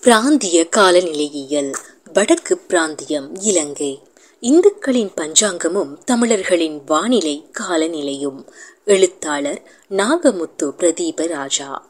பிராந்திய காலநிலையியல் வடக்கு பிராந்தியம் இலங்கை. இந்துக்களின் பஞ்சாங்கமும் தமிழர்களின் வானிலை காலநிலையும். எழுத்தாளர் நாகமுத்து பிரதீப ராஜா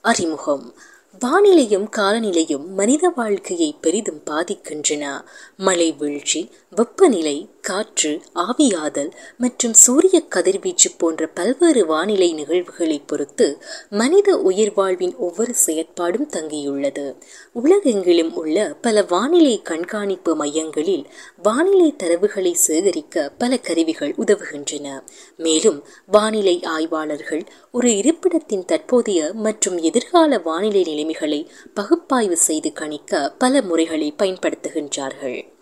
அறிமுகம். வானிலையும் காலநிலையும் மனித வாழ்க்கையை பெரிதும் பாதிக்கின்றன. மழை வீழ்ச்சி வெப்பநிலை காற்று ஆவியாதல் மற்றும் சூரிய கதிர்வீச்சு போன்ற பல்வேறு வானிலை நிகழ்வுகளை பொறுத்து மனித உயிர் வாழ்வின் ஒவ்வொரு செயற்பாடும் தங்கியுள்ளது. உலகெங்கிலும் உள்ள பல வானிலை கண்காணிப்பு மையங்களில் வானிலை தரவுகளை சேகரிக்க பல கருவிகள் உதவுகின்றன. மேலும் வானிலை ஆய்வாளர்கள் ஒரு இருப்பிடத்தின் தற்போதைய மற்றும் எதிர்கால வானிலை நிலைமைகளை பகுப்பாய்வு செய்து கணிக்க பல முறைகளை பயன்படுத்துகின்றார்கள்.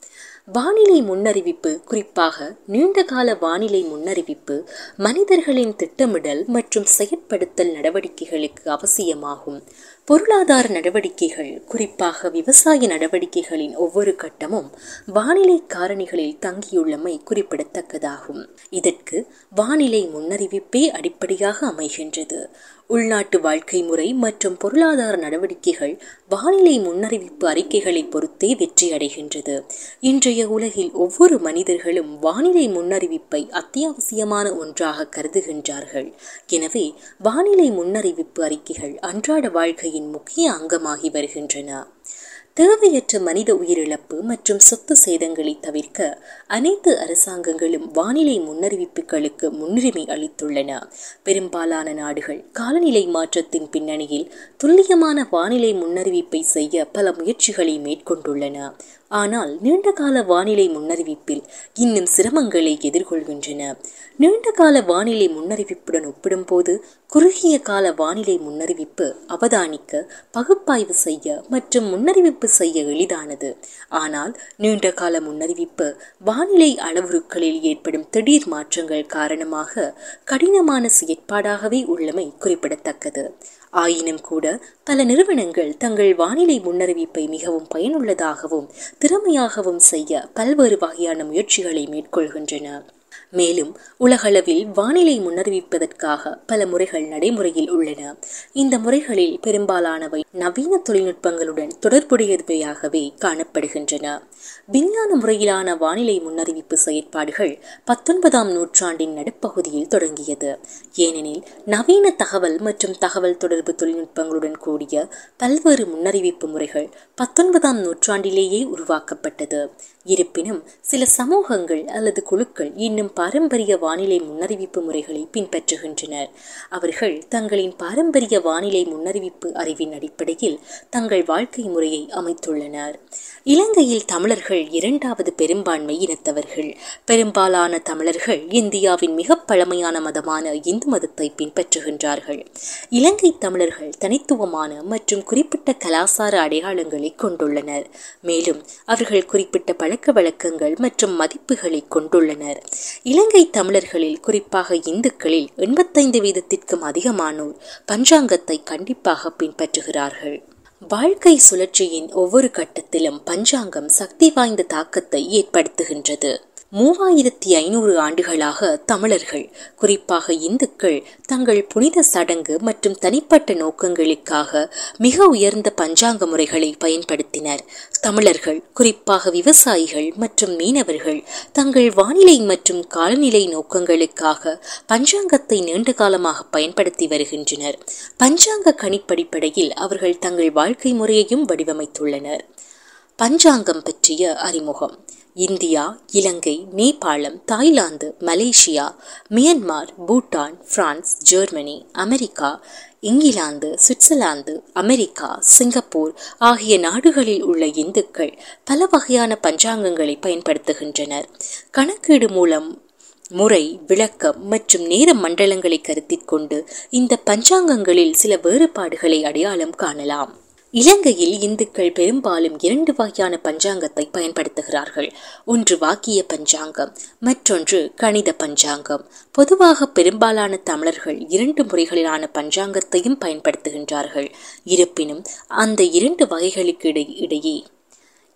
வானிலை முன்னறிவிப்பு குறிப்பாக நீண்டகால வானிலை முன்னறிவிப்பு மனிதர்களின் திட்டமிடல் மற்றும் செயற்படுத்தல் நடவடிக்கைகளுக்கு அவசியமாகும். பொருளாதார நடவடிக்கைகள் குறிப்பாக விவசாய நடவடிக்கைகளின் ஒவ்வொரு கட்டமும் வானிலை காரணிகளில் தங்கியுள்ளமை குறிப்பிடத்தக்கதாகும். இதற்கு வானிலை முன்னறிவிப்பே அடிப்படையாக அமைகின்றது. உள்நாட்டு வாழ்க்கை முறை மற்றும் பொருளாதார நடவடிக்கைகள் வானிலை முன்னறிவிப்பு அறிக்கைகளை பொறுத்தே வெற்றி அடைகின்றது. இன்றைய உலகில் ஒவ்வொரு மனிதர்களும் வானிலை முன்னறிவிப்பை அத்தியாவசியமான ஒன்றாக கருதுகின்றார்கள். எனவே வானிலை முன்னறிவிப்பு அறிக்கைகள் அன்றாட வாழ்க்கையின் முக்கிய அங்கமாகி வருகின்றன. தேவையற்ற மனித உயிரிழப்பு மற்றும் சொத்து சேதங்களை தவிர்க்க அனைத்து அரசாங்கங்களும் வானிலை முன்னறிவிப்புகளுக்கு முன்னுரிமை அளித்துள்ளன. பெரும்பாலான நாடுகள் காலநிலை மாற்றத்தின் பின்னணியில் துல்லியமான வானிலை முன்னறிவிப்பை செய்ய பல முயற்சிகளை மேற்கொண்டுள்ளன. ஆனால் நீண்டகால வானிலை முன்னறிவிப்பில் இன்னும் சிரமங்களை எதிர்கொள்கின்றன. நீண்டகால வானிலை முன்னறிவிப்புடன் ஒப்பிடும்போது குறுகிய கால வானிலை முன்னறிவிப்பு அவதானிக்க பகுப்பாய்வு செய்ய மற்றும் முன்னறிவிப்பு செய்ய எளிதானது. ஆனால் நீண்ட கால முன்னறிவிப்பு வானிலை அளவுருக்களில் ஏற்படும் திடீர் மாற்றங்கள் காரணமாக கடினமான செயற்பாடாகவே உள்ளமை குறிப்பிடத்தக்கது. ஆயினும் கூட பல நிறுவனங்கள் தங்கள் வானிலை முன்னறிவிப்பை மிகவும் பயனுள்ளதாகவும் திறமையாகவும் செய்ய பல்வேறு வகையான முயற்சிகளை மேற்கொள்கின்றன. மேலும் உலகளவில் வானிலை முன்னறிவிப்பதற்காக பல முறைகள் நடைமுறையில் உள்ளன. இந்த முறைகளில் பெரும்பாலானவை நவீன தொழில்நுட்பங்களுடன் தொடர்புடையவையாகவே காணப்படுகின்றன. விஞ்ஞான முறையிலான வானிலை முன்னறிவிப்பு செயற்பாடுகள் பத்தொன்பதாம் நூற்றாண்டின் நடுப்பகுதியில் தொடங்கியது. ஏனெனில் நவீன தகவல் மற்றும் தகவல் தொடர்பு தொழில்நுட்பங்களுடன் கூடிய பல்வேறு முன்னறிவிப்பு முறைகள் பத்தொன்பதாம் நூற்றாண்டிலேயே உருவாக்கப்பட்டது. இருப்பினும் சில சமூகங்கள் அல்லது குழுக்கள் இன்னும் பாரம்பரிய வானிலை முன்னறிவிப்பு முறைகளை பின்பற்றுகின்றனர். அவர்கள் தங்களின் பாரம்பரிய வானிலை முன்னறிவிப்பு அறிவின் அடிப்படையில் தங்கள் வாழ்க்கை முறையை அமைத்துள்ளனர். இலங்கையில் தமிழர்கள் இரண்டாவது பெரும்பான்மை இனத்தவர்கள். பெரும்பாலான தமிழர்கள் இந்தியாவின் மிக பழமையான மதமான இந்து மதத்தை பின்பற்றுகின்றார்கள். இலங்கை தமிழர்கள் தனித்துவமான மற்றும் குறிப்பிட்ட கலாசார அடையாளங்களை கொண்டுள்ளனர். மேலும் அவர்கள் குறிப்பிட்ட பழக்க வழக்கங்கள் மற்றும் மதிப்புகளை கொண்டுள்ளனர். இலங்கை தமிழர்களில் குறிப்பாக இந்துக்களில் எண்பத்தைந்து வீதத்திற்கும் அதிகமானோர் பஞ்சாங்கத்தை கண்டிப்பாக பின்பற்றுகிறார்கள். வாழ்க்கை சுழற்சியின் ஒவ்வொரு கட்டத்திலும் பஞ்சாங்கம் சக்தி வாய்ந்த தாக்கத்தை ஏற்படுத்துகின்றது. மூவாயிரத்தி ஐநூறு ஆண்டுகளாக தமிழர்கள் குறிப்பாக இந்துக்கள் தங்கள் புனித சடங்கு மற்றும் தனிப்பட்ட நோக்கங்களுக்காக மிக உயர்ந்த பஞ்சாங்க முறைகளை பயன்படுத்தினர். தமிழர்கள் குறிப்பாக விவசாயிகள் மற்றும் மீனவர்கள் தங்கள் வானிலை மற்றும் காலநிலை நோக்கங்களுக்காக பஞ்சாங்கத்தை நீண்ட காலமாக பயன்படுத்தி வருகின்றனர். பஞ்சாங்க கணிப்படிப்படையில் அவர்கள் தங்கள் வாழ்க்கை முறையையும் வடிவமைத்துள்ளனர். பஞ்சாங்கம் பற்றிய அறிமுகம். இந்தியா இலங்கை நேபாளம் Thailand Malaysia Myanmar Bhutan France Germany America England Switzerland America Singapore ஆகிய நாடுகளில் உள்ள இந்துக்கள் பல வகையான பஞ்சாங்கங்களை பயன்படுத்துகின்றனர். கணக்கீடு மூலம் முறை விளக்கம் மற்றும் நேர மண்டலங்களை கருத்தில் கொண்டு இந்த பஞ்சாங்கங்களில் சில வேறுபாடுகளை அடையாளம் காணலாம். இலங்கையில் இந்துக்கள் பெரும்பாலும் இரண்டு வகையான பஞ்சாங்கத்தை பயன்படுத்துகிறார்கள். ஒன்று வாக்கிய பஞ்சாங்கம் மற்றொன்று கணித பஞ்சாங்கம். பொதுவாக பெரும்பாலான தமிழர்கள் இரண்டு முறைகளிலான பஞ்சாங்கத்தையும் பயன்படுத்துகின்றார்கள். இருப்பினும் அந்த இரண்டு வகைகளுக்கு இடையே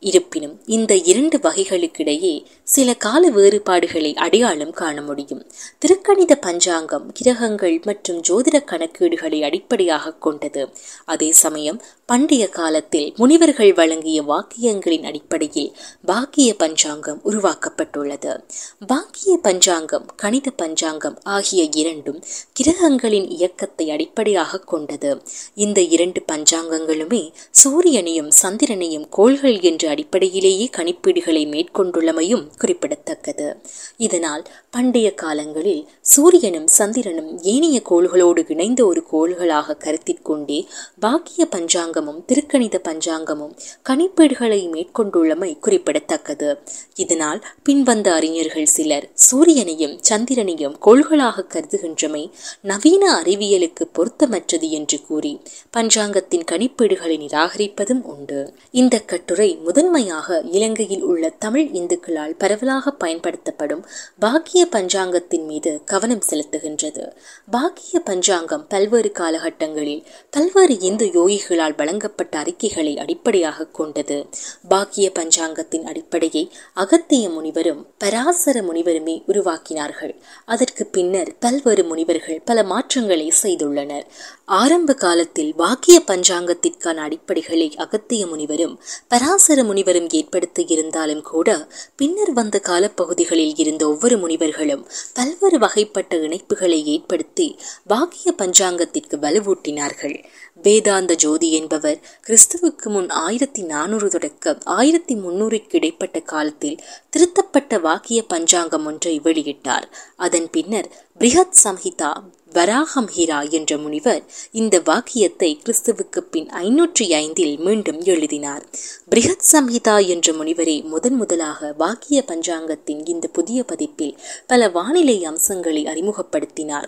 இருப்பினும் இந்த இரண்டு வகைகளுக்கிடையே சில கால வேறுபாடுகளை அடையாளம் காண முடியும். திருக்கணித பஞ்சாங்கம் கிரகங்கள் மற்றும் ஜோதிட கணக்கீடுகளை அடிப்படையாக கொண்டது. அதே சமயம் பண்டைய காலத்தில் முனிவர்கள் வழங்கிய வாக்கியங்களின் அடிப்படையில் பாக்கிய பஞ்சாங்கம் உருவாக்கப்பட்டுள்ளது. பாக்கிய பஞ்சாங்கம் கணித பஞ்சாங்கம் ஆகிய இரண்டும் கிரகங்களின் இயக்கத்தை அடிப்படையாக கொண்டது. இந்த இரண்டு பஞ்சாங்கங்களுமே சூரியனையும் சந்திரனையும் கோள்கள் என்ற அடிப்படையிலேயே கணிப்பீடுகளை மேற்கொண்டுள்ளமையும் குறிப்பிடத்தக்கது. இதனால் பண்டைய காலங்களில் சூரியனும் சந்திரனும் ஏனைய கோள்களோடு இணைந்த ஒரு கோள்களாக கருத்திற்கொண்டே பாக்கிய பஞ்சாங்கமும் திருக்கணித பஞ்சாங்கமும் கணிப்பீடுகளை மேற்கொண்டுள்ளமை குறிப்பிடத்தக்கது. இதனால் பின்வந்த அறிஞர்கள் சிலர் சூரியனையும் சந்திரனையும் கோள்களாக கருதுகின்றமை நவீன அறிவியலுக்கு பொருத்தமற்றது என்று கூறி பஞ்சாங்கத்தின் கணிப்பீடுகளை நிராகரிப்பதும் உண்டு. இந்த கட்டுரை முதல் முதன்மையாக இலங்கையில் உள்ள தமிழ் இந்துக்களால் பரவலாக பயன்படுத்தப்படும் பாக்கிய பஞ்சாங்கத்தின் மீது கவனம் செலுத்துகின்றது. பாக்கிய பஞ்சாங்கம் பல்வேறு காலகட்டங்களில் பல்வேறு இந்து யோகிகளால் வழங்கப்பட்ட அறிக்கைகளை அடிப்படையாக கொண்டது. பாக்கிய பஞ்சாங்கத்தின் அடிப்படையை அகத்திய முனிவரும் பராசர முனிவருமே உருவாக்கினார்கள். அதற்கு பின்னர் பல்வேறு முனிவர்கள் பல மாற்றங்களை செய்துள்ளனர். ஆரம்ப காலத்தில் பாக்கிய பஞ்சாங்கத்திற்கான அடிப்படைகளை அகத்திய முனிவரும் பராசர முனிவரும் ஏற்படுத்தி இருந்தாலும் கூட பின்னர் வந்த காலப்பகுதிகளில் இருந்த ஒவ்வொரு முனிவர்களும் பல்வேறு வகைப்பட்ட இணைப்புகளை ஏற்படுத்தி பாக்கிய பஞ்சாங்கத்திற்கு வலுவூட்டினார்கள். வேதாந்த ஜோதி என்பவர் கிறிஸ்துவுக்கு முன் ஆயிரத்தி நானூறு தொடக்கம் ஆயிரத்தி முன்னூறுக்கு இடைப்பட்ட காலத்தில் திருத்தப்பட்ட வாக்கிய பஞ்சாங்கம் ஒன்றை வெளியிட்டார். அதன் பின்னர் பிரிகத் சம்ஹிதா வராகம் ஹீரா என்ற முனிவர் இந்த வாக்கியத்தை கிறிஸ்துவுக்கு பின் ஐநூற்றி ஐந்தில் மீண்டும் எழுதினார். பிரிகத் சம்ஹிதா என்ற முனிவரே முதன் முதலாக வாக்கிய பஞ்சாங்கத்தின் இந்த புதிய பதிப்பில் பல வானிலை அம்சங்களை அறிமுகப்படுத்தினார்.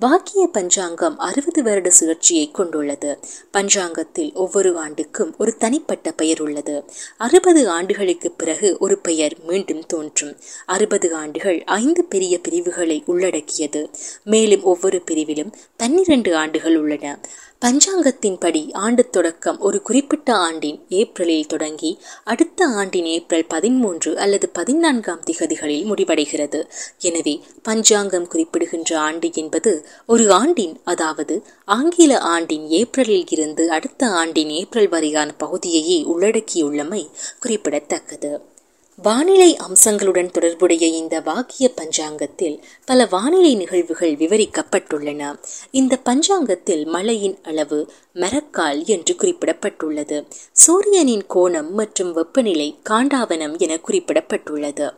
வாக்கிய பஞ்சாங்கம் அறுபது வருட சுழற்சியை கொண்டுள்ளது. பஞ்சாங்கத்தில் ஒவ்வொரு ஆண்டுக்கும் ஒரு தனிப்பட்ட பெயர் உள்ளது. அறுபது ஆண்டுகளுக்கு பிறகு ஒரு பெயர் மீண்டும் தோன்றும். அறுபது ஆண்டுகள் ஐந்து பெரிய பிரிவுகளை உள்ளடக்கியது. மேலும் ஒவ்வொரு பிரிவிலும் பன்னிரண்டு ஆண்டுகள் உள்ளன. பஞ்சாங்கத்தின்படி ஆண்டு தொடக்கம் ஒரு குறிப்பிட்ட ஆண்டின் ஏப்ரலில் தொடங்கி அடுத்த ஆண்டின் ஏப்ரல் பதிமூன்று அல்லது பதினான்காம் திகதிகளில் முடிவடைகிறது. எனவே பஞ்சாங்கம் குறிப்பிடுகின்ற ஆண்டு என்பது ஒரு ஆண்டின் அதாவது ஆங்கில ஆண்டின் ஏப்ரலில் இருந்து அடுத்த ஆண்டின் ஏப்ரல் வரையான பகுதியையே உள்ளடக்கியுள்ளமை குறிப்பிடத்தக்கது. வானிலை அம்சங்களுடன் தொடர்புடைய இந்த வாக்கிய பஞ்சாங்கத்தில் பல வானிலை நிகழ்வுகள் விவரிக்கப்பட்டுள்ளன. இந்த பஞ்சாங்கத்தில் மழையின் அளவு மரக்கால் என்று குறிப்பிடப்பட்டுள்ளது. சூரியனின் கோணம் மற்றும் வெப்பநிலை காண்டாவனம் என குறிப்பிடப்பட்டுள்ளது.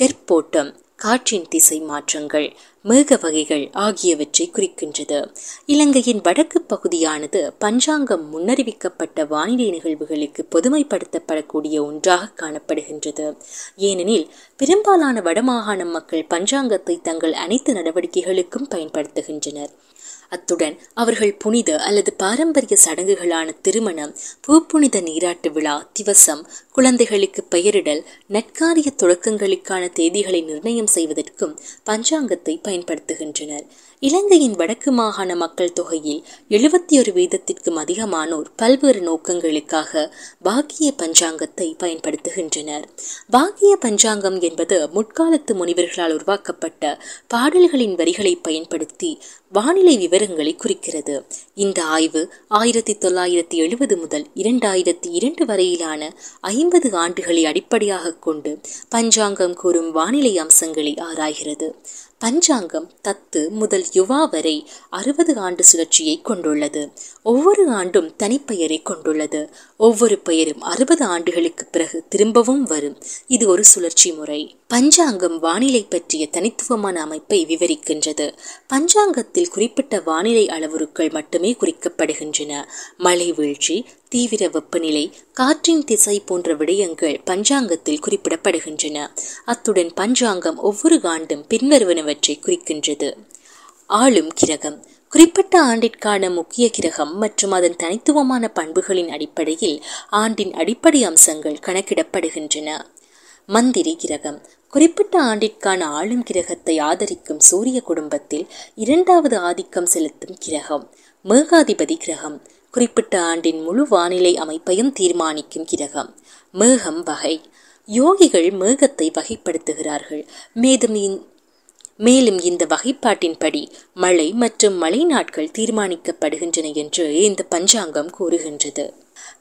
கெற்போட்டம் காற்றின் திசை மாற்றங்கள் மேக வகைகள் ஆகியவற்றை குறிக்கின்றது. இலங்கையின் வடக்கு பகுதியானது பஞ்சாங்கம் முன்னறிவிக்கப்பட்ட வானிலை நிகழ்வுகளுக்கு பொதுமைப்படுத்தப்படக்கூடிய ஒன்றாக காணப்படுகின்றது. ஏனெனில் பெரும்பாலான வடமாகாண மக்கள் பஞ்சாங்கத்தை தங்கள் அனைத்து நடவடிக்கைகளுக்கும் பயன்படுத்துகின்றனர். அத்துடன் அவர்கள் புனித அல்லது பாரம்பரிய சடங்குகளான திருமணம் பூப்புனித நீராட்டு விழா திவசம் குழந்தைகளுக்கு பெயரிடல் நற்காரிய தொடக்கங்களுக்கான தேதிகளை நிர்ணயம் செய்வதற்கும் பஞ்சாங்கத்தை பயன்படுத்துகின்றனர். இலங்கையின் வடக்கு மாகாண மக்கள் தொகையில் எழுபத்தி ஒரு வீதத்திற்கும் அதிகமானோர் பல்வேறு நோக்கங்களுக்காக பாக்கிய பஞ்சாங்கத்தை பயன்படுத்துகின்றனர். பாக்கிய பஞ்சாங்கம் என்பது முற்காலத்து முனிவர்களால் உருவாக்கப்பட்ட பாடல்களின் வரிகளை பயன்படுத்தி வானிலை விவரங்களை குறிக்கிறது. இந்த ஆய்வு ஆயிரத்தி தொள்ளாயிரத்தி எழுபது முதல் இரண்டாயிரத்தி இரண்டு வரையிலான ஐம்பது ஆண்டுகளை அடிப்படையாக கொண்டு பஞ்சாங்கம் கூறும் வானிலை அம்சங்களை ஆராய்கிறது. பஞ்சாங்கம் தத்து முதல் யுவா வரை அறுபது ஆண்டு சுழற்சியை கொண்டுள்ளது. ஒவ்வொரு ஆண்டும் தனிப்பெயரை கொண்டுள்ளது. ஒவ்வொரு பெயரும் அறுபது ஆண்டுகளுக்கு பிறகு திரும்பவும் வரும். இது ஒரு சுழற்சி முறை. பஞ்சாங்கம் வானிலை பற்றிய தனித்துவமான அமைப்பை விவரிக்கின்றது. பஞ்சாங்கத்தில் குறிப்பிட்ட வானிலை அளவுருக்கள் மட்டுமே குறிக்கப்படுகின்றன. மழை வீழ்ச்சி தீவிர வெப்பநிலை காற்றின் திசை போன்ற விடயங்கள் பஞ்சாங்கத்தில் குறிப்பிடப்படுகின்றன. அத்துடன் பஞ்சாங்கம் ஒவ்வொரு ஆண்டும் பின்வருவனவற்றை குறிக்கின்றது. ஆளும் கிரகம் குறிப்பிட்ட ஆண்டிற்கான முக்கிய கிரகம் மற்றும் அதன் தனித்துவமான பண்புகளின் அடிப்படையில் ஆண்டின் அடிப்படை அம்சங்கள் கணக்கிடப்படுகின்றன. மந்திரி கிரகம். குறிப்பிட்ட ஆண்டிற்கான ஆளும் கிரகத்தை ஆதரிக்கும் சூரிய குடும்பத்தில் இரண்டாவது ஆதிக்கம் செலுத்தும் கிரகம். மேகாதிபதி கிரகம். குறிப்பிட்ட ஆண்டின் முழு வானிலை அமைப்பையும் தீர்மானிக்கும் கிரகம். மேகம் வகை. யோகிகள் மேகத்தை வகைப்படுத்துகிறார்கள். மேலும் மேலும் இந்த வகைப்பாட்டின்படி மழை மற்றும் மழை நாட்கள் தீர்மானிக்கப்படுகின்றன என்று இந்த பஞ்சாங்கம் கூறுகின்றது.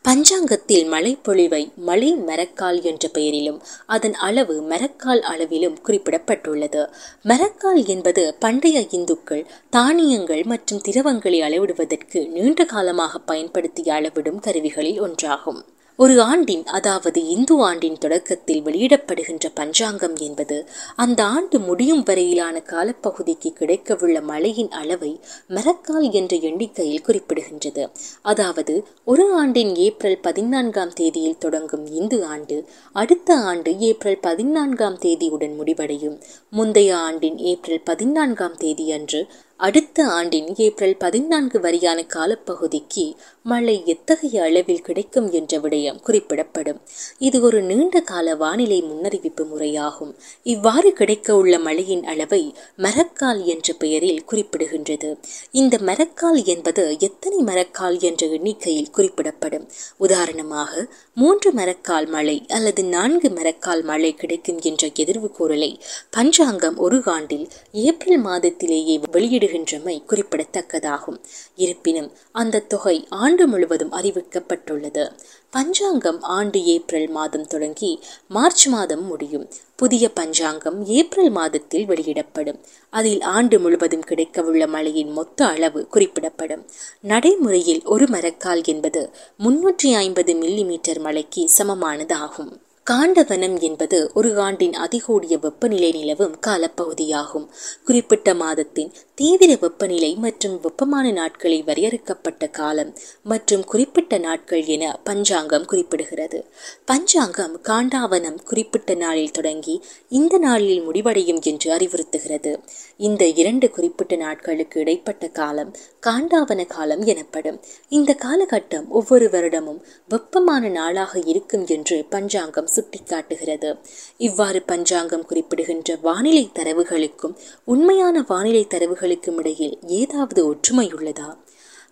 பஞ்சாங்கத்தில் மழைப்பொழிவை மழை மரக்கால் என்ற பெயரிலும் அதன் அளவு மரக்கால் அளவிலும் குறிப்பிடப்பட்டுள்ளது. மரக்கால் என்பது பண்டைய இந்துக்கள் தானியங்கள் மற்றும் திரவங்களை அளவிடுவதற்கு நீண்ட காலமாக பயன்படுத்திய அளவிடும் கருவிகளில் ஒன்றாகும். ஒரு ஆண்டின் அதாவது இந்து ஆண்டின் தொடக்கத்தில் வெளியிடப்படுகின்ற பஞ்சாங்கம் என்பது அந்த ஆண்டு முடியும் வரையிலான காலப்பகுதிக்கு கிடைக்கவுள்ள மழையின் அளவை மரக்கால் என்ற எண்ணிக்கையில் குறிப்பிடுகின்றது. அதாவது ஒரு ஆண்டின் ஏப்ரல் பதினான்காம் தேதியில் தொடங்கும் இந்து ஆண்டு அடுத்த ஆண்டு ஏப்ரல் பதினான்காம் தேதியுடன் முடிவடையும். முந்தைய ஆண்டின் ஏப்ரல் பதினான்காம் தேதி அன்று அடுத்த ஆண்டின் ஏப்ரல் பதினான்கு வரையான காலப்பகுதிக்கு மழை எத்தகைய அளவில் கிடைக்கும் என்ற விடயம் குறிப்பிடப்படும். இது ஒரு நீண்ட கால வானிலை முன்னறிவிப்பு முறையாகும். இவ்வாறு கிடைக்க உள்ள மழையின் அளவை மரக்கால் என்ற பெயரில் குறிப்பிடுகின்றது. இந்த மரக்கால் என்பது எத்தனை மரக்கால் என்ற எண்ணிக்கையில் குறிப்பிடப்படும்? உதாரணமாக மூன்று மரக்கால் மழை அல்லது நான்கு மரக்கால் மழை கிடைக்கும் என்ற எதிர்வு கூறலை பஞ்சாங்கம் ஒரு ஆண்டில் ஏப்ரல் மாதத்திலேயே வெளியிடுகின்றமை குறிப்பிடத்தக்கதாகும். இருப்பினும் அந்த தொகை ஆண்டு முழுவதும் அறிவிக்கப்பட்டுள்ளது. பஞ்சாங்கம் ஆண்டு ஏப்ரல் மாதம் தொடங்கி மார்ச் மாதம் முடியும். புதிய பஞ்சாங்கம் ஏப்ரல் மாதத்தில் வெளியிடப்படும். அதில் ஆண்டு முழுவதும் கிடைக்கவுள்ள மழையின் மொத்த அளவு குறிப்பிடப்படும். நடைமுறையில் ஒரு மரக்கால் என்பது முன்னூற்றி ஐம்பது மில்லி மீட்டர் மழைக்கு சமமானதாகும். காண்டவனம் என்பது ஒரு ஆண்டின் அதிகூடிய வெப்பநிலை நிலவும் காலப்பகுதியாகும். குறிப்பிட்ட மாதத்தின் தீவிர வெப்பநிலை மற்றும் வெப்பமான நாட்களை வரையறுக்கப்பட்ட காலம் மற்றும் குறிப்பிட்ட நாட்கள் என பஞ்சாங்கம் குறிப்பிடுகிறது. பஞ்சாங்கம் காண்டாவனம் குறிப்பிட்ட நாளில் தொடங்கி இந்த நாளில் முடிவடையும் என்று அறிவுறுத்துகிறது. இந்த இரண்டு குறிப்பிட்ட நாட்களுக்கு இடைப்பட்ட காலம் காண்டாவன காலம் எனப்படும். இந்த காலகட்டம் ஒவ்வொரு வருடமும் வெப்பமான நாளாக இருக்கும் என்று பஞ்சாங்கம் சுட்டிக்காட்டுகிறது. இவ்வாறு பஞ்சாங்கம் குறிப்பிடுகின்ற வானிலை தரவுகளுக்கும் உண்மையான வானிலை தரவுகளுக்கும் இடையில் ஏதாவது ஒற்றுமை உள்ளதா?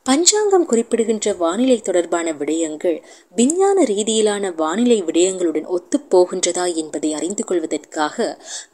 பஞ்சாங்கம் குறிப்பிடுகின்ற வானிலை தொடர்பான விடயங்கள் விஞ்ஞான ரீதியிலான வானிலை விடயங்களுடன் ஒத்துப்போகின்றதா என்பதை அறிந்து கொள்வதற்காக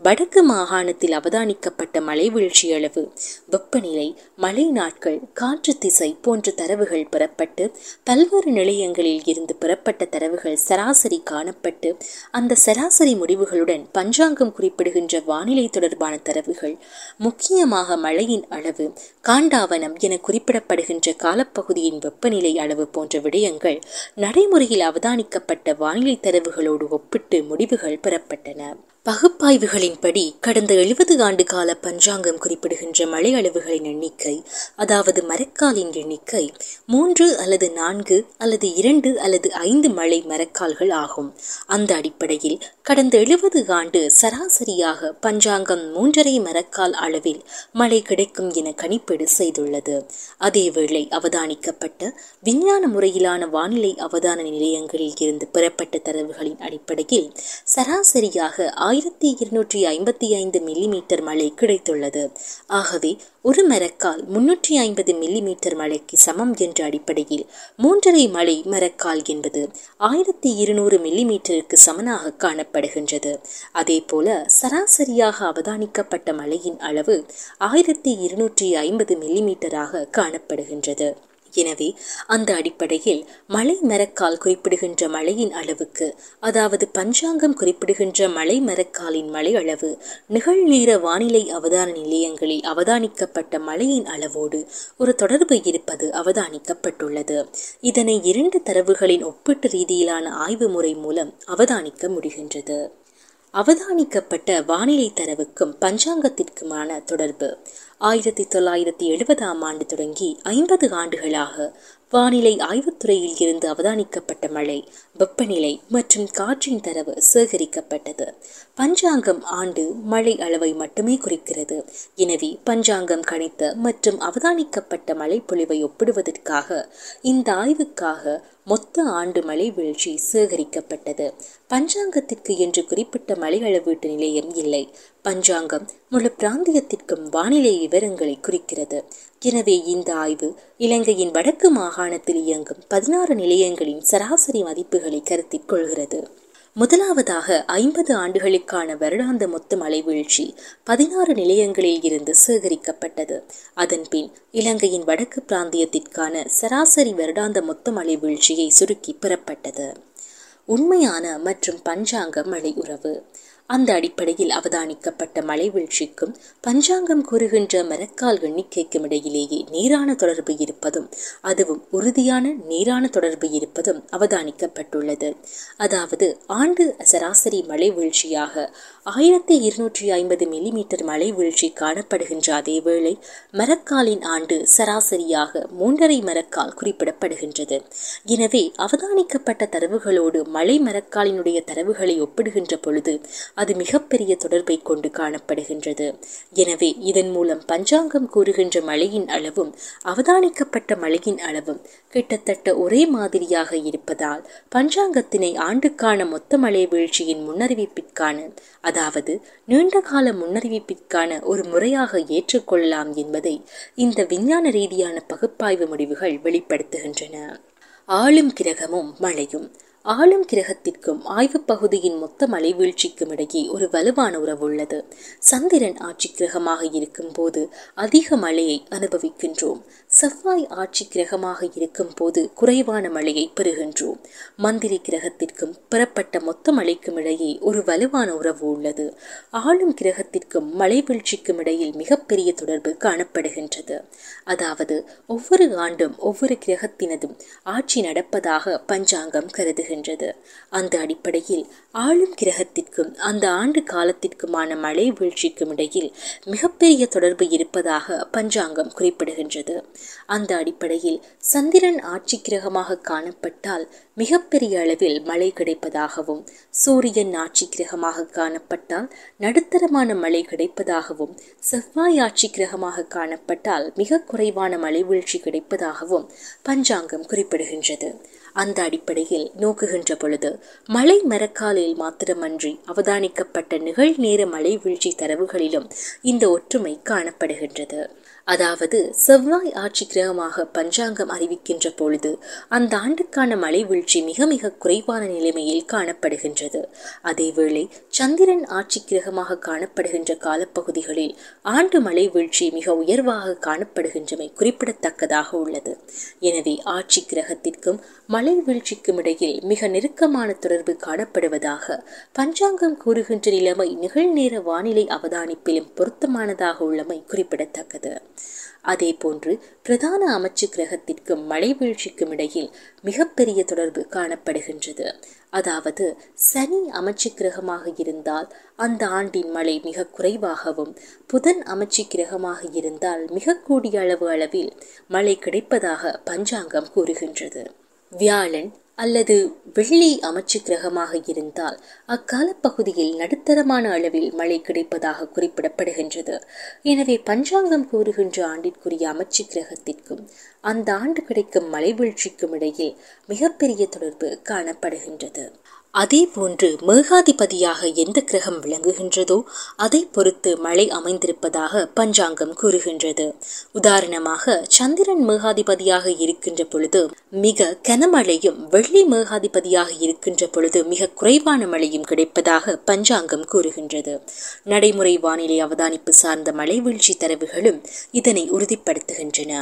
வடக்கு மாகாணத்தில் அவதானிக்கப்பட்ட மழை வீழ்ச்சி அளவு வெப்பநிலை மழை நாட்கள் காற்று திசை போன்ற தரவுகள் பெறப்பட்டு பல்வேறு நிலையங்களில் இருந்து பெறப்பட்ட தரவுகள் சராசரி காணப்பட்டு அந்த சராசரி முடிவுகளுடன் பஞ்சாங்கம் குறிப்பிடுகின்ற வானிலை தொடர்பான தரவுகள் முக்கியமாக மழையின் அளவு காண்டாவனம் என குறிப்பிடப்படுகின்ற காலப்பகுதியின் வெப்பநிலை அளவு போன்ற விடயங்கள் நடைமுறையில் அவதானிக்கப்பட்ட வானிலை தரவுகளோடு ஒப்பிட்டு முடிவுகள் பெறப்பட்டன. பகுப்பாய்வுகளின்படி கடந்த எழுபது ஆண்டு கால பஞ்சாங்கம் குறிப்பிடுகின்ற மழை அளவுகளின் எண்ணிக்கை அதாவது மரக்காலின் எண்ணிக்கை மூன்று அல்லது நான்கு அல்லது இரண்டு அல்லது ஐந்து மழை மரக்கால்கள் ஆகும். அந்த அடிப்படையில் கடந்த எழுபது ஆண்டு சராசரியாக பஞ்சாங்கம் மூன்றரை மரக்கால் அளவில் மழை கிடைக்கும் என கணிப்பீடு செய்துள்ளது. அதேவேளை அவதானிக்கப்பட்ட விஞ்ஞான முறையிலான வானிலை அவதான நிலையங்களில் இருந்து பெறப்பட்ட தரவுகளின் அடிப்படையில் சராசரியாக ஆயிரத்தி இருநூற்றி ஐம்பத்தி ஐந்து மில்லிமீட்டர் மழை கிடைத்துள்ளது. ஆகவே ஒரு மரக்கால் முன்னூற்றி ஐம்பது மில்லிமீட்டர் மழைக்கு சமம் என்ற அடிப்படையில் மூன்றரை மழை மரக்கால் என்பது ஆயிரத்தி இருநூறு மில்லிமீட்டருக்கு சமனாக காணப்படுகின்றது. அதே போல சராசரியாக அவதானிக்கப்பட்ட மழையின் அளவு ஆயிரத்தி இருநூற்றி ஐம்பது மில்லிமீட்டராக காணப்படுகின்றது. எனவே அந்த அடிப்படையில் மலை மரக்கால் குறிப்பிடுகின்ற மழையின் அளவுக்கு அதாவது பஞ்சாங்கம் குறிப்பிடுகின்ற மலை மரக்காலின் மழை அளவு நிகழ்நீர வானிலை அவதான நிலையங்களில் அவதானிக்கப்பட்ட மழையின் அளவோடு ஒரு தொடர்பு இருப்பது அவதானிக்கப்பட்டுள்ளது. இதனை இரண்டு தரவுகளின் ஒப்பீட்டு ரீதியிலான ஆய்வு முறை மூலம் அவதானிக்க முடிகின்றது. அவதானிக்கப்பட்ட வானிலை தரவுக்கும் பஞ்சாங்கத்திற்குமான தொடர்பு. ஆயிரத்தி தொள்ளாயிரத்தி எழுபதாம் ஆண்டு தொடங்கி ஐம்பது ஆண்டுகளாக வானிலை ஆய்வுத்துறையில் இருந்து அவதானிக்கப்பட்ட மழை. வெப்பநிலை மற்றும் காற்றின் தரவு சேகரிக்கப்பட்டது. பஞ்சாங்கம் ஆண்டு மழை அளவை மட்டுமே குறிக்கிறது. எனவே பஞ்சாங்கம் கணித்த மற்றும் அவதானிக்கப்பட்ட மழை பொழிவை ஒப்பிடுவதற்காக இந்த ஆய்வுக்காக மொத்த ஆண்டு மழை வீழ்ச்சி சேகரிக்கப்பட்டது. பஞ்சாங்கத்திற்கு என்று குறிப்பிட்ட மழை அளவீட்டு நிலையம் இல்லை. பஞ்சாங்கம் முழு பிராந்தியத்திற்கும் வானிலை விவரங்களை குறிக்கிறது. எனவே இந்த ஆய்வு இலங்கையின் வடக்கு மாகாணத்தில் இயங்கும் பதினாறு நிலையங்களின் சராசரி மதிப்புகள் கருத்தில் கொள்கிறது. முதலாவதாக ஐம்பது ஆண்டுகளுக்கான வருடாந்த மொத்த மழைவீழ்ச்சி பதினாறு நிலையங்களில் இருந்து சேகரிக்கப்பட்டது. அதன்பின் இலங்கையின் வடக்கு பிராந்தியத்திற்கான சராசரி வருடாந்த மொத்த மலைவீழ்ச்சியை சுருக்கி பெறப்பட்டது. உண்மையான மற்றும் பஞ்சாங்க மழை உறவு. அந்த அடிப்படையில் அவதானிக்கப்பட்ட மழை வீழ்ச்சிக்கும் பஞ்சாங்கம் கூறுகின்ற மரக்கால் எண்ணிக்கைக்கும் இடையிலேயே நீரான தொடர்பு இருப்பதும் அதுவும் உறுதியான நீரான தொடர்பு இருப்பதும் அவதானிக்கப்பட்டுள்ளது. அதாவது ஆண்டு சராசரி மழை வீழ்ச்சியாக ஆயிரத்தி இருநூற்றி ஐம்பது மில்லிமீட்டர் மழை வீழ்ச்சி காணப்படுகின்ற அதேவேளை மரக்காலின் ஆண்டு சராசரியாக மூன்றரை மரக்கால் குறிப்பிடப்படுகின்றது. எனவே அவதானிக்கப்பட்ட தரவுகளோடு மழை மரக்காலினுடைய தரவுகளை ஒப்பிடுகின்ற பொழுது அது மிகப்பெரிய தொடர்பை கொண்டு காணப்படுகின்றது. எனவே இதன் மூலம் பஞ்சாங்கம் கூறுகின்ற மழையின் அளவும் அவதானிக்கப்பட்ட மழையின் அளவும் கிட்டத்தட்ட ஒரே மாதிரியாக இருப்பதால் பஞ்சாங்கத்தினை ஆண்டுக்கான மொத்த மழை வீழ்ச்சியின் முன்னறிவிப்பிற்கான அதாவது நீண்டகால முன்னறிவிப்பிற்கான ஒரு முறையாக ஏற்றுக்கொள்ளலாம் என்பதை இந்த விஞ்ஞான ரீதியான பகுப்பாய்வு முடிவுகள் வெளிப்படுத்துகின்றன. ஆளும் கிரகமும் மழையும் ஆளும் கிரகத்திற்கும் ஆய்வு பகுதியின் மொத்த மலை வீழ்ச்சிக்கும் இடையே ஒரு வலுவான உறவு உள்ளது. சந்திரன் ஆட்சி கிரகமாக இருக்கும் போது அதிக மழையை அனுபவிக்கின்றோம். செவ்வாய் ஆட்சி கிரகமாக இருக்கும் போது குறைவான மழையை பெறுகின்றோம். மந்திரி கிரகத்திற்கும் பெறப்பட்ட மொத்த மழைக்கும் இடையே ஒரு வலுவான உறவு உள்ளது. ஆளும் கிரகத்திற்கும் மலைவீழ்ச்சிக்கும் இடையில் மிகப்பெரிய தொடர்பு காணப்படுகின்றது. அதாவது ஒவ்வொரு ஆண்டும் ஒவ்வொரு கிரகத்தினதும் ஆட்சி நடப்பதாக பஞ்சாங்கம் கருதுகின்றது. வருகின்றது அந்த அடிப்படையில் ஆளும் கிரகத்திற்கும் அந்த ஆண்டு காலத்திற்குமான மழை வீழ்ச்சிக்கும் இடையில் மிகப்பெரிய தொடர்பு இருப்பதாக பஞ்சாங்கம் குறிப்பிடுகின்றது. அந்த அடிப்படையில் சந்திரன் ஆட்சி கிரகமாக காணப்பட்டால் மிகப்பெரிய அளவில் மழை கிடைப்பதாகவும் சூரியன் ஆட்சி கிரகமாக காணப்பட்டால் நடுத்தரமான மழை கிடைப்பதாகவும் செவ்வாய் ஆட்சி கிரகமாக காணப்பட்டால் மிக குறைவான மழை வீழ்ச்சி கிடைப்பதாகவும் பஞ்சாங்கம் குறிப்பிடுகின்றது. அந்த அடிப்படையில் நோக்குகின்ற பொழுது மழை மரக்காலில் மாத்திரமன்றி அவதானிக்கப்பட்ட நிகழ்நேர மழை வீழ்ச்சி தரவுகளிலும் இந்த ஒற்றுமை காணப்படுகின்றது. அதாவது செவ்வாய் ஆட்சி கிரகமாக பஞ்சாங்கம் அறிவிக்கின்ற பொழுது அந்த ஆண்டுக்கான மழை வீழ்ச்சி மிக மிக குறைவான நிலைமையில் காணப்படுகின்றது. அதேவேளை சந்திரன் ஆட்சி கிரகமாக காணப்படுகின்ற காலப்பகுதிகளில் ஆண்டு மழை வீழ்ச்சி மிக உயர்வாக காணப்படுகின்றமை குறிப்பிடத்தக்கதாக உள்ளது. எனவே ஆட்சி கிரகத்திற்கும் மழை வீழ்ச்சிக்கும் இடையில் மிக நெருக்கமான தொடர்பு காணப்படுவதாக பஞ்சாங்கம் கூறுகின்ற நிலைமை நிகழ்நேர வானிலை அவதானிப்பிலும் பொருத்தமானதாக உள்ளமை குறிப்பிடத்தக்கது. அதே போன்று பிரதான அமைச்சு கிரகத்திற்கும் மழை வீழ்ச்சிக்கும் இடையில் மிகப்பெரிய தொடர்பு காணப்படுகின்றது. அதாவது சனி அமைச்சு கிரகமாக இருந்தால் அந்த ஆண்டின் மழை மிக குறைவாகவும் புதன் அமைச்சு கிரகமாக இருந்தால் மிக கூடிய அளவு அளவில் மழை கிடைப்பதாக பஞ்சாங்கம் கூறுகின்றது. வியாழன் அல்லது வெள்ளி அமைச்சு கிரகமாக இருந்தால் அக்கால பகுதியில் நடுத்தரமான அளவில் மழை கிடைப்பதாக குறிப்பிடப்படுகின்றது. எனவே பஞ்சாங்கம் கூறுகின்ற ஆண்டிற்குரிய அமைச்சு கிரகத்திற்கும் அந்த ஆண்டு கிடைக்கும் மழை வீழ்ச்சிக்கும் இடையே மிகப்பெரிய தொடர்பு காணப்படுகின்றது. அதே போன்று மேகாதிபதியாக எந்த கிரகம் விளங்குகின்றதோ அதை பொறுத்து மழை அமைந்திருப்பதாக பஞ்சாங்கம் கூறுகின்றது. உதாரணமாக சந்திரன் மேகாதிபதியாக இருக்கின்ற பொழுது மிக கனமழையும் வெள்ளி மேகாதிபதியாக இருக்கின்ற பொழுது மிக குறைவான மழையும் கிடைப்பதாக பஞ்சாங்கம் கூறுகின்றது. நடைமுறை வானிலை அவதானிப்பு சார்ந்த மழை வீழ்ச்சி தரவுகளும் இதனை உறுதிப்படுத்துகின்றன.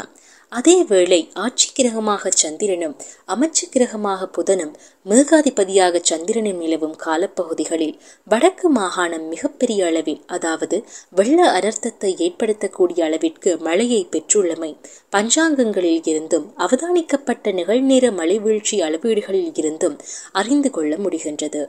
அதேவேளை ஆட்சி கிரகமாக சந்திரனும் அமைச்சு கிரகமாக புதனும் மேகாதிபதியாக சந்திரனும் நிலவும் காலப்பகுதிகளில் வடக்கு மாகாணம் மிகப்பெரிய அளவில் அதாவது வெள்ள அனர்த்தத்தை ஏற்படுத்தக்கூடிய அளவிற்கு மழையை பெற்றுள்ளமை பஞ்சாங்கங்களில் இருந்தும் அவதானிக்கப்பட்ட நிகழ்நேர மழை வீழ்ச்சி அளவீடுகளில் இருந்தும் அறிந்து கொள்ள முடிகின்றது.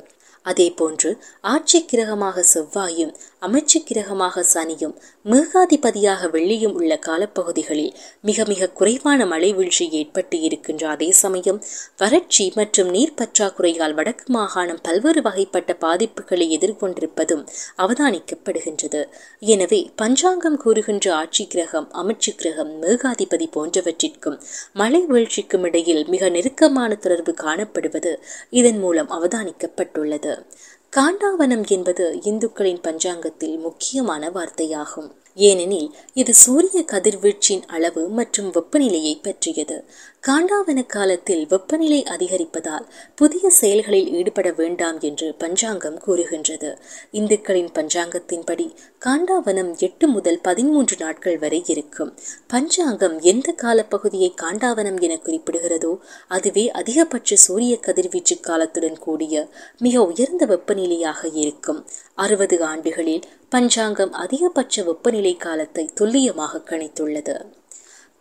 அதே போன்று ஆட்சி கிரகமாக செவ்வாயும் அமைச்சு கிரகமாக சனியும் மேகாதிபதியாக வெள்ளியும் உள்ள காலப்பகுதிகளில் மிக மிக குறைவான மழை வீழ்ச்சி ஏற்பட்டு இருக்கின்ற அதே சமயம் வறட்சி மற்றும் நீர் பற்றாக்குறையால் வடக்கு மாகாணம் பல்வேறு வகைப்பட்ட பாதிப்புகளை எதிர்கொண்டிருப்பதும் அவதானிக்கப்படுகின்றது. எனவே பஞ்சாங்கம் கூறுகின்ற ஆட்சி கிரகம் அமைச்சு கிரகம் மேகாதிபதி போன்றவற்றிற்கும் மழை வீழ்ச்சிக்கும் இடையில் மிக நெருக்கமான தொடர்பு காணப்படுவது இதன் மூலம் அவதானிக்கப்பட்டுள்ளது. காண்டாவனம் என்பது இந்துக்களின் பஞ்சாங்கத்தில் முக்கியமான வார்த்தையாகும். ஏனெனில் இது சூரிய கதிர்வீச்சின் அளவு மற்றும் வெப்பநிலையை பற்றியது. காண்டாவன காலத்தில் வெப்பநிலை அதிகரிப்பதால் புதிய செயல்களில் ஈடுபட வேண்டாம் என்று பஞ்சாங்கம் கூறுகின்றது. இந்துக்களின் பஞ்சாங்கத்தின்படி காண்டாவனம் எட்டு முதல் பதிமூன்று நாட்கள் வரை இருக்கும். பஞ்சாங்கம் எந்த காலப்பகுதியை காண்டாவனம் என குறிப்பிடுகிறதோ அதுவே அதிகபட்ச சூரிய கதிர்வீச்சு காலத்துடன் கூடிய மிக உயர்ந்த வெப்பநிலையாக இருக்கும். அறுபது ஆண்டுகளில் பஞ்சாங்கம் அதிகபட்ச வெப்பநிலை காலத்தை துல்லியமாக கணித்துள்ளது.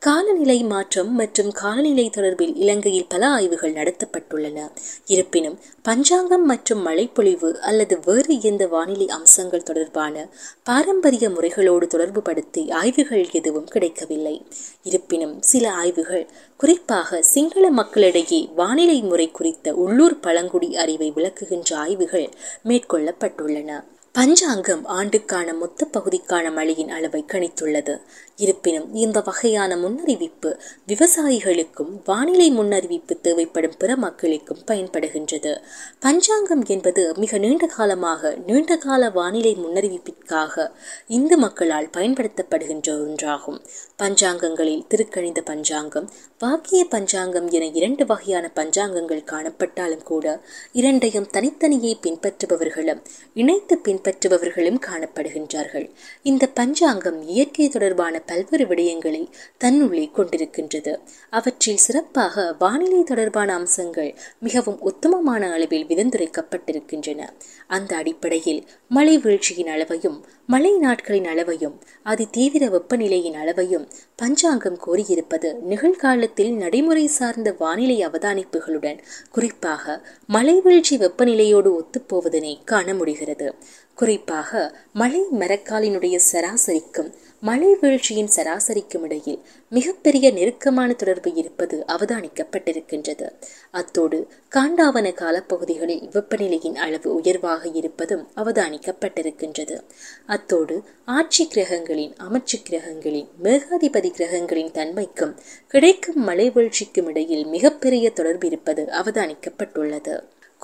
காலநிலை மாற்றம் மற்றும் காலநிலை தொடர்பில் இலங்கையில் பல ஆய்வுகள் நடத்தப்பட்டுள்ளன. இருப்பினும் பஞ்சாங்கம் மற்றும் மழைப்பொழிவு அல்லது வேறு எந்த வானிலை அம்சங்கள் தொடர்பான பாரம்பரிய முறைகளோடு தொடர்புபடுத்தி ஆய்வுகள் எதுவும் கிடைக்கவில்லை. இருப்பினும் சில ஆய்வுகள் குறிப்பாக சிங்கள மக்களிடையே வானிலை முறை குறித்த உள்ளூர் பழங்குடி அறிவை விளக்குகின்ற ஆய்வுகள் மேற்கொள்ளப்பட்டுள்ளன. பஞ்சாங்கம் ஆண்டுக்கான மொத்த பகுதிக்கான மழையின் அளவை கணித்துள்ளது. இருப்பினும் இந்த வகையான முன்னறிவிப்பு விவசாயிகளுக்கும் வானிலை முன்னறிவிப்பு தேவைப்படும் பிற மக்களுக்கும் பயன்படுகின்றது. பஞ்சாங்கம் என்பது மிக நீண்ட காலமாக நீண்ட கால வானிலை முன்னறிவிப்பிற்காக இந்து மக்களால் பயன்படுத்தப்படுகின்ற ஒன்றாகும். பஞ்சாங்கங்களில் திருக்கணித பஞ்சாங்கம் வாக்கிய பஞ்சாங்கம் என இரண்டு வகையான பஞ்சாங்கங்கள் காணப்பட்டாலும் கூட இரண்டையும் தனித்தனியே பின்பற்றுபவர்களும் இணைத்து பின்பற்றுபவர்களும் காணப்படுகின்றார்கள். இந்த பஞ்சாங்கம் இயற்கை தொடர்பான பல்வேறு விடயங்களை தன்னுள்ளே கொண்டிருக்கின்றது. அவற்றில் சிறப்பாக வானிலை தொடர்பான அம்சங்கள் மிகவும் உத்தமமான அளவில் விதந்துரைக்கப்பட்டிருக்கின்றன அந்த அடிப்படையில் மழை வீழ்ச்சியின் அளவையும் மழை நாட்களின் அளவையும் அதி தீவிர வெப்பநிலையின் அளவையும் பஞ்சாங்கம் கோரியிருப்பது நிகழ்காலத்தில் நடைமுறை சார்ந்த வானிலை அவதானிப்புகளுடன் குறிப்பாக மழை வீழ்ச்சி வெப்பநிலையோடு ஒத்துப்போவதனை காண முடிகிறது. குறிப்பாக மழை மரக்காலினுடைய சராசரிக்கும் மழை வீழ்ச்சியின் சராசரிக்கும் இடையில் மிகப்பெரிய நெருக்கமான தொடர்பு இருப்பது அவதானிக்கப்பட்டிருக்கின்றது. அத்தோடு காண்டாவன காலப்பகுதிகளில் வெப்பநிலையின் அளவு உயர்வாக இருப்பதும் அவதானிக்கப்பட்டிருக்கின்றது. அத்தோடு ஆட்சி கிரகங்களின் அமைச்சு கிரகங்களின் மேகாதிபதி கிரகங்களின் தன்மைக்கும் கிடைக்கும் மழை வீழ்ச்சிக்கும் இடையில் மிகப்பெரிய தொடர்பு இருப்பது அவதானிக்கப்பட்டுள்ளது.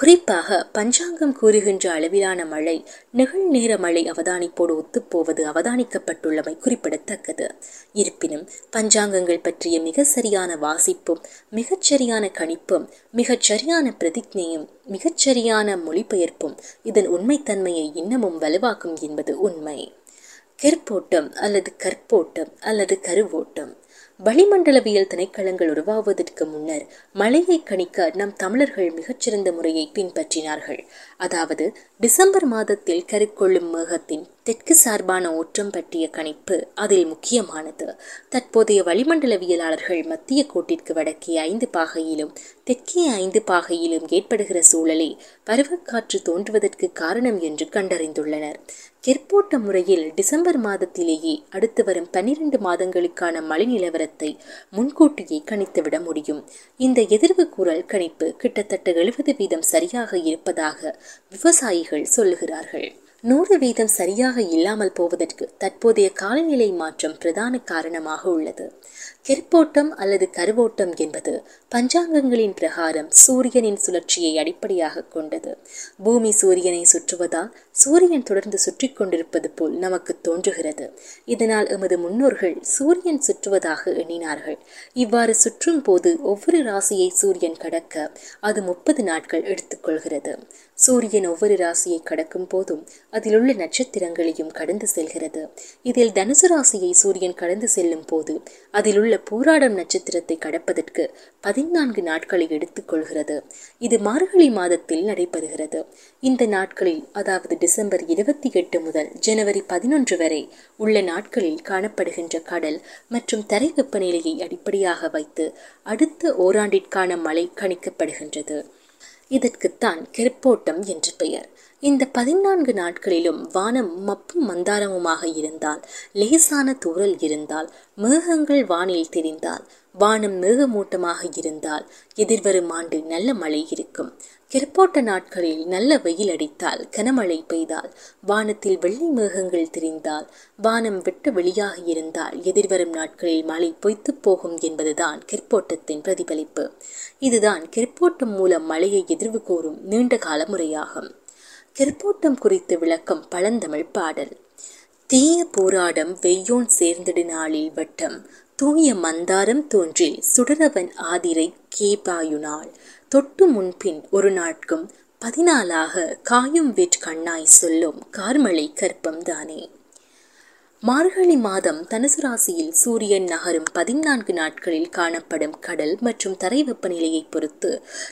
குறிப்பாக பஞ்சாங்கம் கூறுகின்ற அளவிலான மழை நிகழ்நேர மழை அவதானிப்போடு ஒத்துப்போவது அவதானிக்கப்பட்டுள்ளமை குறிப்பிடத்தக்கது. இருப்பினும் பஞ்சாங்கங்கள் பற்றிய மிக சரியான வாசிப்பும் மிகச்சரியான கணிப்பும் மிகச்சரியான பிரதிஜையும் மிகச்சரியான மொழிபெயர்ப்பும் இதன் உண்மைத்தன்மையை இன்னமும் வலுவாக்கும் என்பது உண்மை. கெற்போட்டம் அல்லது கற்போட்டம் அல்லது கருவோட்டம். வளிமண்டலவியல் திணைக்களங்கள் உருவாவதற்கு முன்னர் மழையை கணிக்க நம் தமிழர்கள் மிகச்சிறந்த முறையை பின்பற்றினார்கள். அதாவது டிசம்பர் மாதத்தில் கருக்கொள்ளும் மேகத்தின் தெற்கு சார்பான ஓற்றம் பற்றிய கணிப்பு அதில் முக்கியமானது. தற்போதைய வளிமண்டலவியலாளர்கள் மத்திய கோட்டிற்கு வடக்கே ஐந்து பாகையிலும் தெற்கே ஐந்து பாகையிலும் ஏற்படுகிற சூழலை பருவக்காற்று தோன்றுவதற்கு காரணம் என்று கண்டறிந்துள்ளனர். கெற்போட்ட முறையில் டிசம்பர் மாதத்திலேயே அடுத்து வரும் பன்னிரண்டு மாதங்களுக்கான மழை நிலவரத்தை முன்கூட்டியே கணித்துவிட முடியும். இந்த எதிர்வு கூறல் கணிப்பு கிட்டத்தட்ட எழுபது வீதம் சரியாக இருப்பதாக விவசாயிகள் சொல்லுகிறார்கள். நூறு வீதம் சரியாக இல்லாமல் போவதற்கு தற்போதைய காலநிலை மாற்றம் பிரதான காரணமாக உள்ளது. கெற்போட்டம் அல்லது கருவோட்டம் என்பது பஞ்சாங்கங்களின் பிரகாரம் சூரியனின் சுழற்சியை அடிப்படையாக கொண்டது. பூமி சூரியனை சுற்றுவதால் சூரியன் தொடர்ந்து சுற்றி கொண்டிருப்பது போல் நமக்கு தோன்றுகிறது. இதனால் எமது முன்னோர்கள் சூரியன் சுற்றுவதாக எண்ணினார்கள். இவ்வாறு சுற்றும் போது ஒவ்வொரு ராசியை சூரியன் கடக்க அது முப்பது நாட்கள் எடுத்துக்கொள்கிறது சூரியன் ஒவ்வொரு ராசியை கடக்கும் போதும் அதிலுள்ள நட்சத்திரங்களையும் கடந்து செல்கிறது. இதில் தனுசு ராசியை சூரியன் கடந்து செல்லும் போது அதிலுள்ள போராடம் பூராடம் நட்சத்திரத்தை கடப்பதற்கு பதினான்கு நாட்களை எடுத்துக்கொள்கிறது இது மார்கழி மாதத்தில் நடைபெறுகிறது. இந்த நாட்களில் அதாவது டிசம்பர் இருபத்தி எட்டு முதல் ஜனவரி பதினொன்று வரை உள்ள நாட்களில் காணப்படுகின்ற கடல் மற்றும் தரை வெப்பநிலையை அடிப்படையாக வைத்து அடுத்த ஓராண்டிற்கான மழை கணிக்கப்படுகின்றது. இதற்குத்தான் கெருப்போட்டம் என்று பெயர். இந்த பதினான்கு நாட்களிலும் வானம் மப்பும் மந்தாரமுமாக இருந்தால் லேசான தூறல் இருந்தால் மேகங்கள் வானில் தெரிந்தால் வானம் மேகமூட்டமாக இருந்தால் எதிர்வரும் ஆண்டு நல்ல மழை இருக்கும். கிருப்போட்ட நாட்களில் நல்ல வெயில் அடித்தால் கனமழை பெய்தால் வானத்தில் வெள்ளை மேகங்கள் தெரிந்தால் வானம் வெட்ட வெளியாக இருந்தால் எதிர்வரும் நாட்களில் மழை பொய்த்து போகும் என்பதுதான் கிற்போட்டத்தின் பிரதிபலிப்பு. இதுதான் கிற்போட்டம் மூலம் மழையை எதிர்வு கூறும் நீண்ட கால முறையாகும் தெருப்போட்டம் குறித்து விளக்கம் பழந்தமிழ் பாடல். தீய போராடம் வெய்யோன் சேர்ந்திடினாளில் வட்டம். தூய மந்தாரம் தோன்றில் சுடரவன் ஆதிரை கேபாயுனாள். தொட்டு முன்பின் ஒரு நாட்கும் பதினாலாக காயும் வெற் கண்ணாய் சொல்லும் கார்மலை கற்பம் தானே. மார்கழி மாதம் தனுசு ராசியில் சூரியன் நகரும் பதினான்கு நாட்களில் காணப்படும் கடல் மற்றும் தரை வெப்பநிலையை பொறுத்து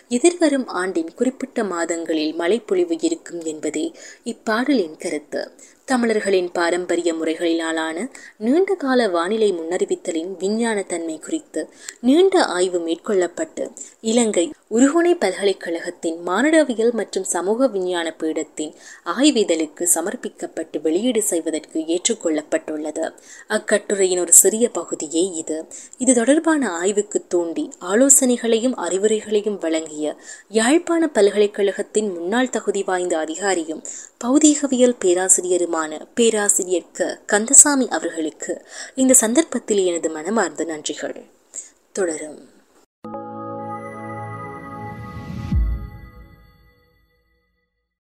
எதிர்வரும் ஆண்டின் குறிப்பிட்ட மாதங்களில் மழைப்பொழிவு இருக்கும் என்பதே இப்பாடலின் கருத்து. தமிழர்களின் பாரம்பரிய முறைகளிலான நீண்ட கால வானிலை முன்னறிவித்தலின் விஞ்ஞான தன்மை குறித்து நீண்ட ஆய்வு மேற்கொள்ளப்பட்டு இலங்கை உருகுணை பல்கலைக்கழகத்தின் மானிடவியல் மற்றும் சமூக விஞ்ஞான பீடத்தின் ஆய்விதழுக்கு சமர்ப்பிக்கப்பட்டு வெளியீடு செய்வதற்கு ஏற்றுக்கொள்ளப்பட்டுள்ளது. அக்கட்டுரையின் ஒரு சிறிய பகுதியே இது. இது தொடர்பான ஆய்வுக்கு தூண்டி ஆலோசனைகளையும் அறிவுரைகளையும் வழங்கிய யாழ்ப்பாண பல்கலைக்கழகத்தின் முன்னாள் தகுதி வாய்ந்த அதிகாரியும் பௌதீகவியல் பேராசிரியருமான பேராசிரியர் க கந்தசாமி அவர்களுக்கு இந்த சந்தர்ப்பத்தில் எனது மனமார்ந்த நன்றிகள். தொடரும்.